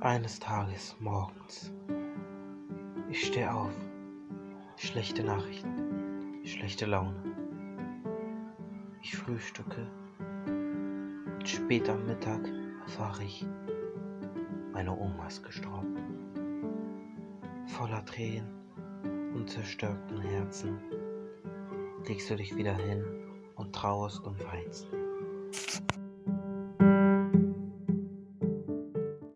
Eines Tages morgens. Ich stehe auf. Schlechte Nachrichten. Schlechte Laune. Ich frühstücke. Und spät am Mittag erfahre ich, meine Oma ist gestorben. Voller Tränen und zerstörten Herzen legst du dich wieder hin und trauerst und weinst.